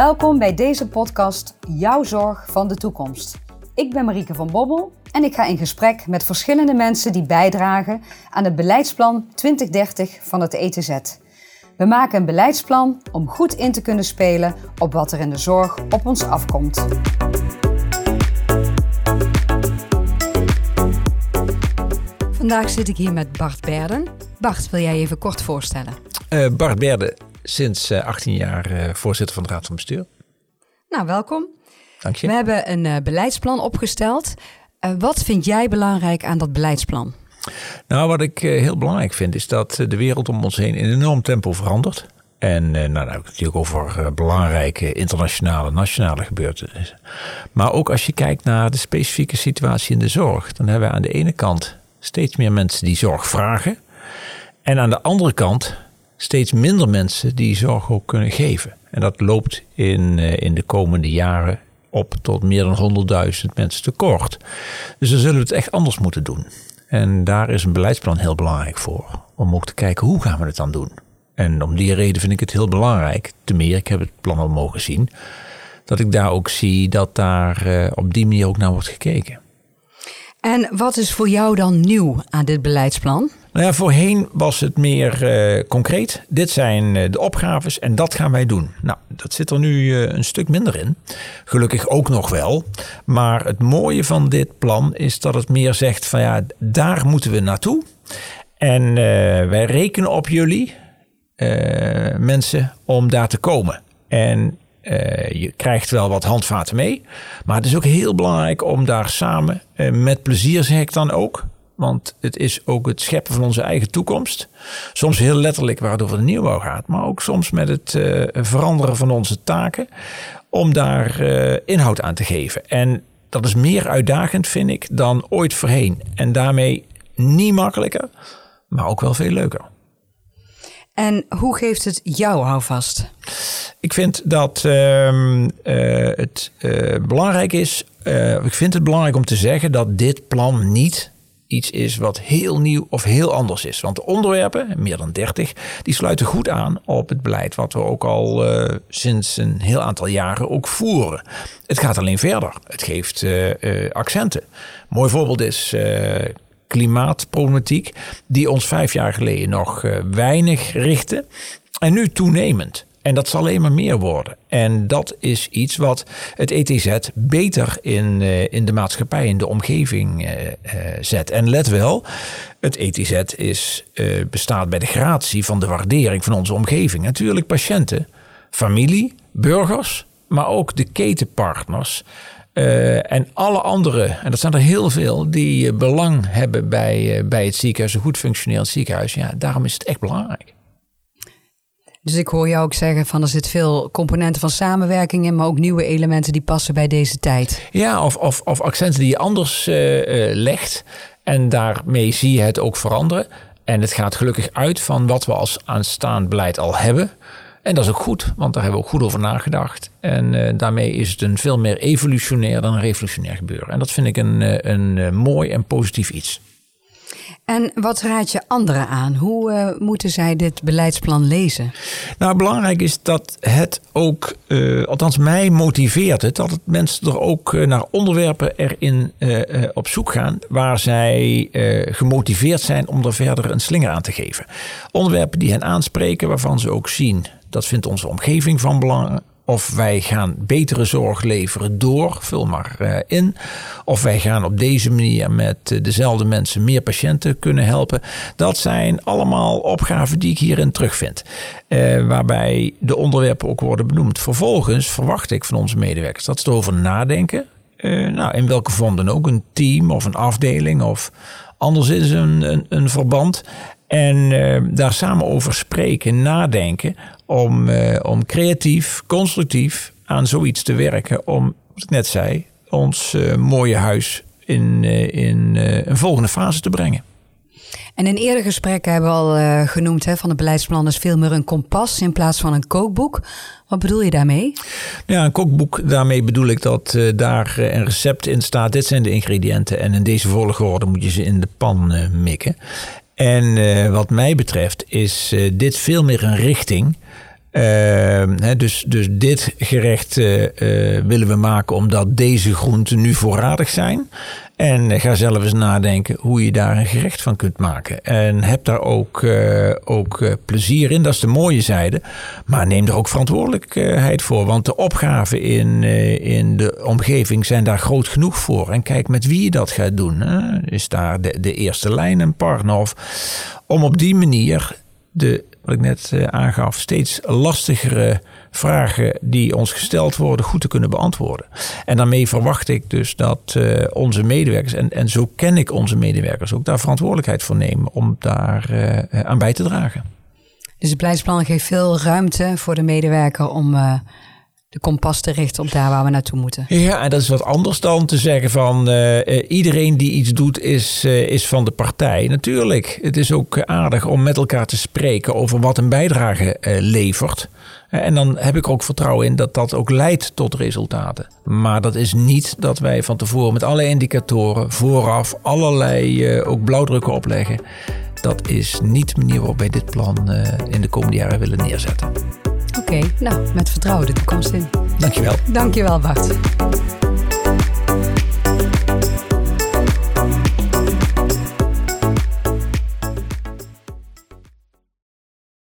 Welkom bij deze podcast Jouw Zorg van de Toekomst. Ik ben Marieke van Bobbel en ik ga in gesprek met verschillende mensen die bijdragen aan het beleidsplan 2030 van het ETZ. We maken een beleidsplan om goed in te kunnen spelen op wat er in de zorg op ons afkomt. Vandaag zit ik hier met Bart Berden. Bart, wil jij even kort voorstellen? Uh, Bart Berden, sinds 18 eh, jaar uh, voorzitter van de Raad van Bestuur. Nou, welkom. Dank je. We hebben een uh, beleidsplan opgesteld. wat vind jij belangrijk aan dat beleidsplan? Nou, wat ik heel belangrijk vind, is dat de wereld om ons heen in een enorm tempo verandert. En nou, nou natuurlijk over belangrijke internationale, nationale gebeurtenissen. Maar ook als je kijkt naar de specifieke situatie in de zorg, dan hebben we aan de ene kant steeds meer mensen die zorg vragen. En aan de andere kant steeds minder mensen die zorg ook kunnen geven. En dat loopt in, eh, in de komende jaren op tot meer dan 100.000 mensen tekort. Dus dan zullen we het echt anders moeten doen. En daar is een beleidsplan heel belangrijk voor. Om ook te kijken hoe gaan we het dan doen. En om die reden vind ik het heel belangrijk, te meer, ik heb het plan al mogen zien, dat ik daar ook zie dat daar uh, op die manier ook naar wordt gekeken. En wat is voor jou dan nieuw aan dit beleidsplan? Nou voorheen was het meer uh, concreet. Dit zijn uh, de opgaves en dat gaan wij doen. Nou, dat zit er nu uh, een stuk minder in. Gelukkig ook nog wel. Maar het mooie van dit plan is dat het meer zegt van ja, daar moeten we naartoe. En wij rekenen op jullie, mensen, om daar te komen. En je krijgt wel wat handvaten mee. Maar het is ook heel belangrijk om daar samen, met plezier zeg ik dan ook. Want het is ook het scheppen van onze eigen toekomst. Soms heel letterlijk waar het over de nieuwbouw gaat. Maar ook soms met het uh, veranderen van onze taken. Om daar inhoud aan te geven. En dat is meer uitdagend vind ik dan ooit voorheen. En daarmee niet makkelijker. Maar ook wel veel leuker. En hoe geeft het jou houvast? Ik vind dat uh, het uh, belangrijk is. Ik vind het belangrijk om te zeggen dat dit plan niet iets is wat heel nieuw of heel anders is. Want de onderwerpen, meer dan 30, die sluiten goed aan op het beleid wat we ook al sinds een heel aantal jaren ook voeren. Het gaat alleen verder. Het geeft accenten. mooi voorbeeld is klimaatproblematiek, die ons vijf jaar geleden nog weinig richtte en nu toenemend. En dat zal alleen maar meer worden. En dat is iets wat het ETZ beter in, uh, in de maatschappij, in de omgeving uh, uh, zet. En let wel, het ETZ is, bestaat bij de gratie van de waardering van onze omgeving. Natuurlijk patiënten, familie, burgers, maar ook de ketenpartners. en alle andere, en dat zijn er heel veel, die belang hebben bij, bij het ziekenhuis, een goed functionerend ziekenhuis. Ja, daarom is het echt belangrijk. Dus ik hoor jou ook zeggen van er zit veel componenten van samenwerking in, maar ook nieuwe elementen die passen bij deze tijd. Ja, of, of, of accenten die je anders uh, uh, legt. En daarmee zie je het ook veranderen. En het gaat gelukkig uit van wat we als aanstaand beleid al hebben. En dat is ook goed, want daar hebben we ook goed over nagedacht. En uh, daarmee is het een veel meer evolutionair dan een revolutionair gebeuren. En dat vind ik een, een mooi en positief iets. En wat raad je anderen aan? Hoe uh, moeten zij dit beleidsplan lezen? Nou, belangrijk is dat het ook, uh, althans mij motiveert het, dat het mensen er ook uh, naar onderwerpen erin op zoek gaan waar zij gemotiveerd zijn om er verder een slinger aan te geven. Onderwerpen die hen aanspreken, waarvan ze ook zien dat vindt onze omgeving van belang. Of wij gaan betere zorg leveren door, vul maar uh, in. Of wij gaan op deze manier met uh, dezelfde mensen meer patiënten kunnen helpen. Dat zijn allemaal opgaven die ik hierin terugvind. Uh, waarbij de onderwerpen ook worden benoemd. Vervolgens verwacht ik van onze medewerkers dat ze erover nadenken. nou, in welke vorm dan ook, een team of een afdeling of anders is een, een, een verband. En uh, daar samen over spreken, nadenken. Om, uh, om creatief, constructief aan zoiets te werken. Om, wat ik net zei, ons uh, mooie huis in, in een volgende fase te brengen. En in eerder gesprekken hebben we al genoemd hè, van het beleidsplan is veel meer een kompas in plaats van een kookboek. Wat bedoel je daarmee? Ja, een kookboek, daarmee bedoel ik dat uh, daar een recept in staat. Dit zijn de ingrediënten en in deze volgorde moet je ze in de pan uh, mikken. En uh, wat mij betreft is uh, dit veel meer een richting Uh, dus, dus dit gerecht uh, uh, willen we maken omdat deze groenten nu voorradig zijn. En ga zelf eens nadenken hoe je daar een gerecht van kunt maken. En heb daar ook, uh, ook plezier in, dat is de mooie zijde. Maar neem er ook verantwoordelijkheid voor. Want de opgaven in, in de omgeving zijn daar groot genoeg voor. En kijk met wie je dat gaat doen. Hè? Is daar de, de eerste lijn een partner? Of om op die manier de wat ik net uh, aangaf, steeds lastigere vragen die ons gesteld worden goed te kunnen beantwoorden. En daarmee verwacht ik dus dat uh, onze medewerkers, en, en zo ken ik onze medewerkers ook, daar verantwoordelijkheid voor nemen om daar uh, aan bij te dragen. Dus het beleidsplan geeft veel ruimte voor de medewerker om de kompas te richten op daar waar we naartoe moeten. Ja, en dat is wat anders dan te zeggen van uh, iedereen die iets doet is, uh, is van de partij. Natuurlijk, het is ook aardig om met elkaar te spreken over wat een bijdrage levert. En dan heb ik ook vertrouwen in dat dat ook leidt tot resultaten. Maar dat is niet dat wij van tevoren met alle indicatoren vooraf allerlei ook blauwdrukken opleggen. Dat is niet de manier waarop wij dit plan in de komende jaren willen neerzetten. Oké, okay, nou, met vertrouwen de toekomst in. Dankjewel. Dankjewel, Bart.